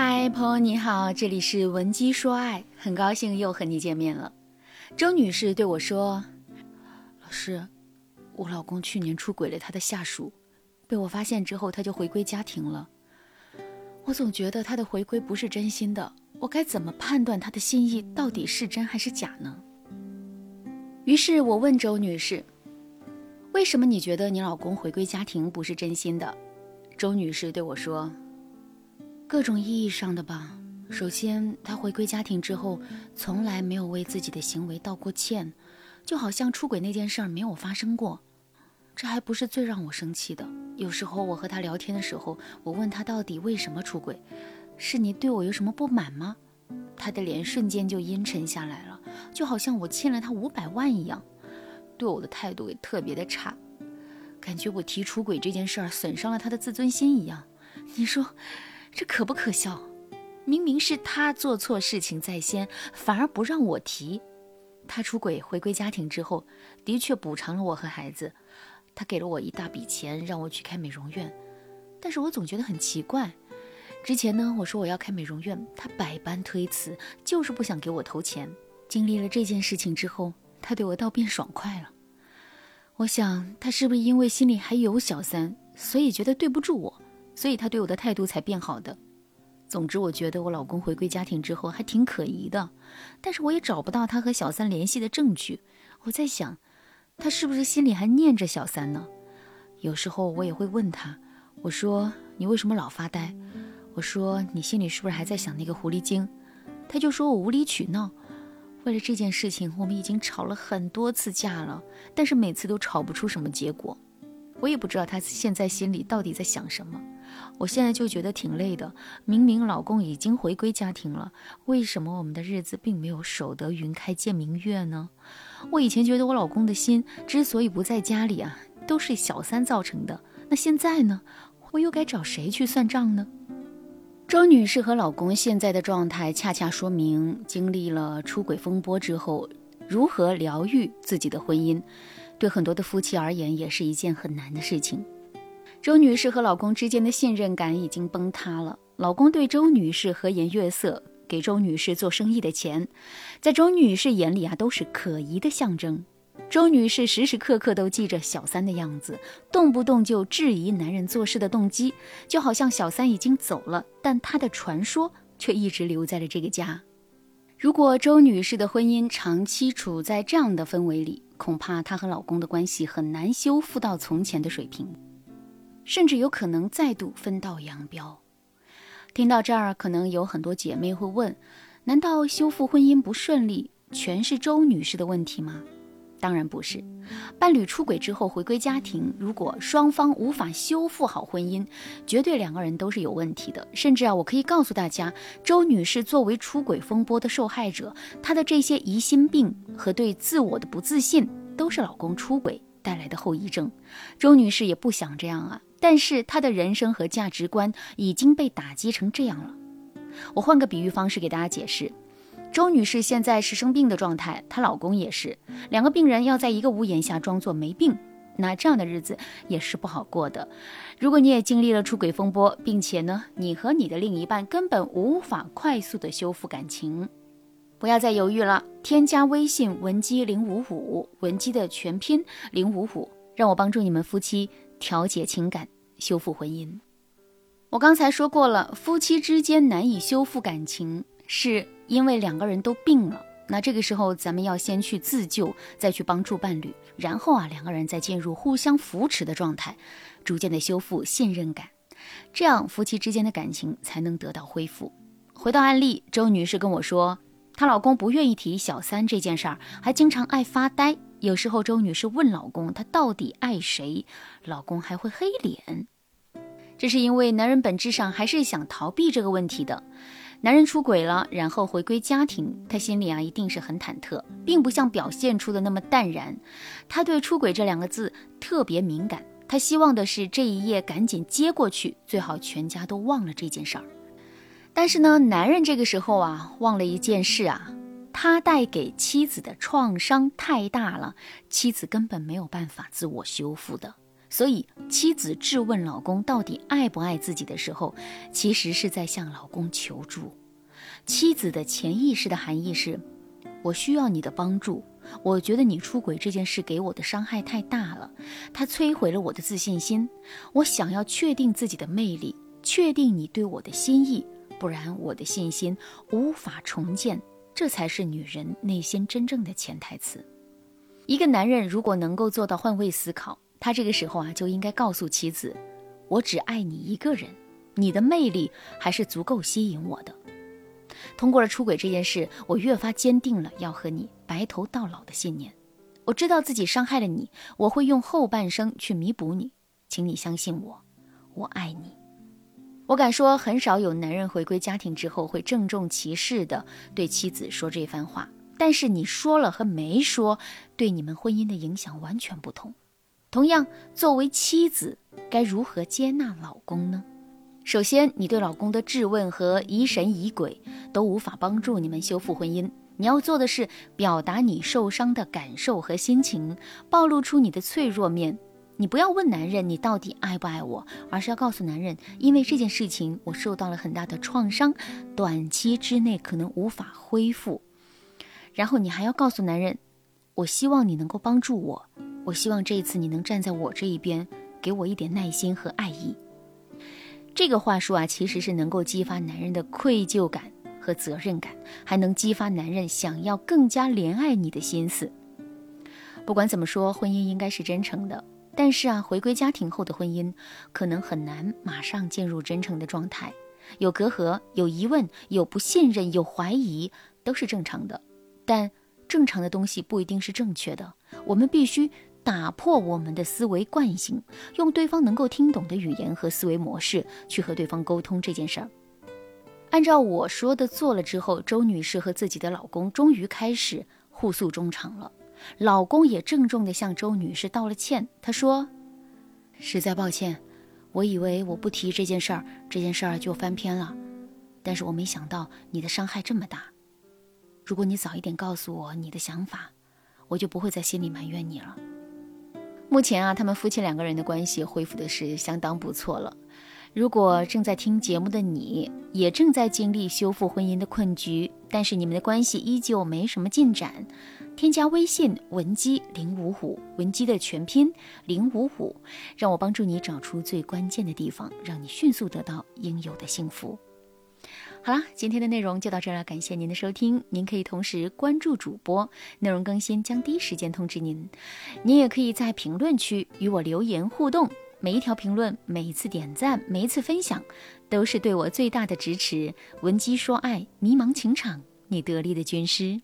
嗨，朋友你好，这里是文姬说爱，很高兴又和你见面了。周女士对我说：“老师，我老公去年出轨了他的下属，被我发现之后，他就回归家庭了。我总觉得他的回归不是真心的，我该怎么判断他的心意到底是真还是假呢？”于是我问周女士：“为什么你觉得你老公回归家庭不是真心的？”周女士对我说。各种意义上的吧。首先，他回归家庭之后，从来没有为自己的行为道过歉，就好像出轨那件事儿没有发生过。这还不是最让我生气的。有时候我和他聊天的时候，我问他到底为什么出轨，是你对我有什么不满吗？他的脸瞬间就阴沉下来了，就好像我欠了他五百万一样，对我的态度也特别的差，感觉我提出轨这件事儿损伤了他的自尊心一样。你说？这可不可笑？明明是他做错事情在先，反而不让我提。他出轨回归家庭之后，的确补偿了我和孩子，他给了我一大笔钱，让我去开美容院。但是我总觉得很奇怪。之前呢，我说我要开美容院，他百般推辞，就是不想给我投钱。经历了这件事情之后，他对我倒变爽快了。我想他是不是因为心里还有小三，所以觉得对不住我？所以他对我的态度才变好的。总之，我觉得我老公回归家庭之后还挺可疑的，但是我也找不到他和小三联系的证据。我在想，他是不是心里还念着小三呢？有时候我也会问他，我说你为什么老发呆？我说你心里是不是还在想那个狐狸精？他就说我无理取闹。为了这件事情，我们已经吵了很多次架了，但是每次都吵不出什么结果。我也不知道他现在心里到底在想什么。我现在就觉得挺累的。明明老公已经回归家庭了，为什么我们的日子并没有守得云开见明月呢？我以前觉得我老公的心之所以不在家里啊，都是小三造成的。那现在呢？我又该找谁去算账呢？周女士和老公现在的状态，恰恰说明经历了出轨风波之后，如何疗愈自己的婚姻，对很多的夫妻而言，也是一件很难的事情。周女士和老公之间的信任感已经崩塌了。老公对周女士和颜悦色，给周女士做生意的钱，在周女士眼里啊都是可疑的象征。周女士时时刻刻都记着小三的样子，动不动就质疑男人做事的动机，就好像小三已经走了，但他的传说却一直留在了这个家。如果周女士的婚姻长期处在这样的氛围里，恐怕她和老公的关系很难修复到从前的水平。甚至有可能再度分道扬镳。听到这儿，可能有很多姐妹会问：难道修复婚姻不顺利全是周女士的问题吗？当然不是。伴侣出轨之后回归家庭，如果双方无法修复好婚姻，绝对两个人都是有问题的。甚至啊，我可以告诉大家，周女士作为出轨风波的受害者，她的这些疑心病和对自我的不自信，都是老公出轨带来的后遗症。周女士也不想这样啊。但是她的人生和价值观已经被打击成这样了。我换个比喻方式给大家解释：周女士现在是生病的状态，她老公也是，两个病人要在一个屋檐下装作没病，那这样的日子也是不好过的。如果你也经历了出轨风波，并且呢，你和你的另一半根本无法快速的修复感情，不要再犹豫了，添加微信文姬零五五，文姬的全拼零五五，让我帮助你们夫妻。调节情感，修复婚姻。我刚才说过了，夫妻之间难以修复感情，是因为两个人都病了。那这个时候，咱们要先去自救，再去帮助伴侣，然后啊，两个人再进入互相扶持的状态，逐渐的修复信任感，这样夫妻之间的感情才能得到恢复。回到案例，周女士跟我说，她老公不愿意提小三这件事儿，还经常爱发呆。有时候，周女士问老公：“他到底爱谁？”老公还会黑脸。这是因为男人本质上还是想逃避这个问题的。男人出轨了，然后回归家庭，他心里啊一定是很忐忑，并不像表现出的那么淡然。他对“出轨”这两个字特别敏感，他希望的是这一页赶紧接过去，最好全家都忘了这件事儿。但是呢，男人这个时候啊忘了一件事啊。他带给妻子的创伤太大了，妻子根本没有办法自我修复的。所以，妻子质问老公到底爱不爱自己的时候，其实是在向老公求助。妻子的潜意识的含义是：我需要你的帮助。我觉得你出轨这件事给我的伤害太大了，它摧毁了我的自信心。我想要确定自己的魅力，确定你对我的心意，不然我的信心无法重建。这才是女人内心真正的潜台词。一个男人如果能够做到换位思考。他这个时候啊，就应该告诉妻子：“我只爱你一个人，你的魅力还是足够吸引我的。”通过了出轨这件事，我越发坚定了要和你白头到老的信念。我知道自己伤害了你，我会用后半生去弥补你，请你相信我，我爱你。我敢说，很少有男人回归家庭之后会郑重其事地对妻子说这番话。但是你说了和没说，对你们婚姻的影响完全不同。同样，作为妻子，该如何接纳老公呢？首先，你对老公的质问和疑神疑鬼都无法帮助你们修复婚姻。你要做的是表达你受伤的感受和心情，暴露出你的脆弱面。你不要问男人你到底爱不爱我，而是要告诉男人，因为这件事情我受到了很大的创伤，短期之内可能无法恢复。然后你还要告诉男人，我希望你能够帮助我。我希望这一次你能站在我这一边，给我一点耐心和爱意。这个话术啊，其实是能够激发男人的愧疚感和责任感，还能激发男人想要更加怜爱你的心思。不管怎么说，婚姻应该是真诚的。但是啊，回归家庭后的婚姻可能很难马上进入真诚的状态，有隔阂、有疑问、有不信任、有怀疑，都是正常的。但正常的东西不一定是正确的，我们必须。打破我们的思维惯性，用对方能够听懂的语言和思维模式去和对方沟通这件事儿。按照我说的做了之后，周女士和自己的老公终于开始互诉衷肠了。老公也郑重地向周女士道了歉。他说：“实在抱歉，我以为我不提这件事儿，这件事儿就翻篇了。但是我没想到你的伤害这么大。如果你早一点告诉我你的想法，我就不会在心里埋怨你了。”目前啊，他们夫妻两个人的关系恢复的是相当不错了。如果正在听节目的你，也正在经历修复婚姻的困局，但是你们的关系依旧没什么进展，添加微信文姬零五五，文姬的全拼零五五，让我帮助你找出最关键的地方，让你迅速得到应有的幸福。好啦，今天的内容就到这儿了，感谢您的收听。您可以同时关注主播，内容更新将第一时间通知您。您也可以在评论区与我留言互动，每一条评论、每一次点赞、每一次分享，都是对我最大的支持。文姬说爱，迷茫情场，你得力的军师。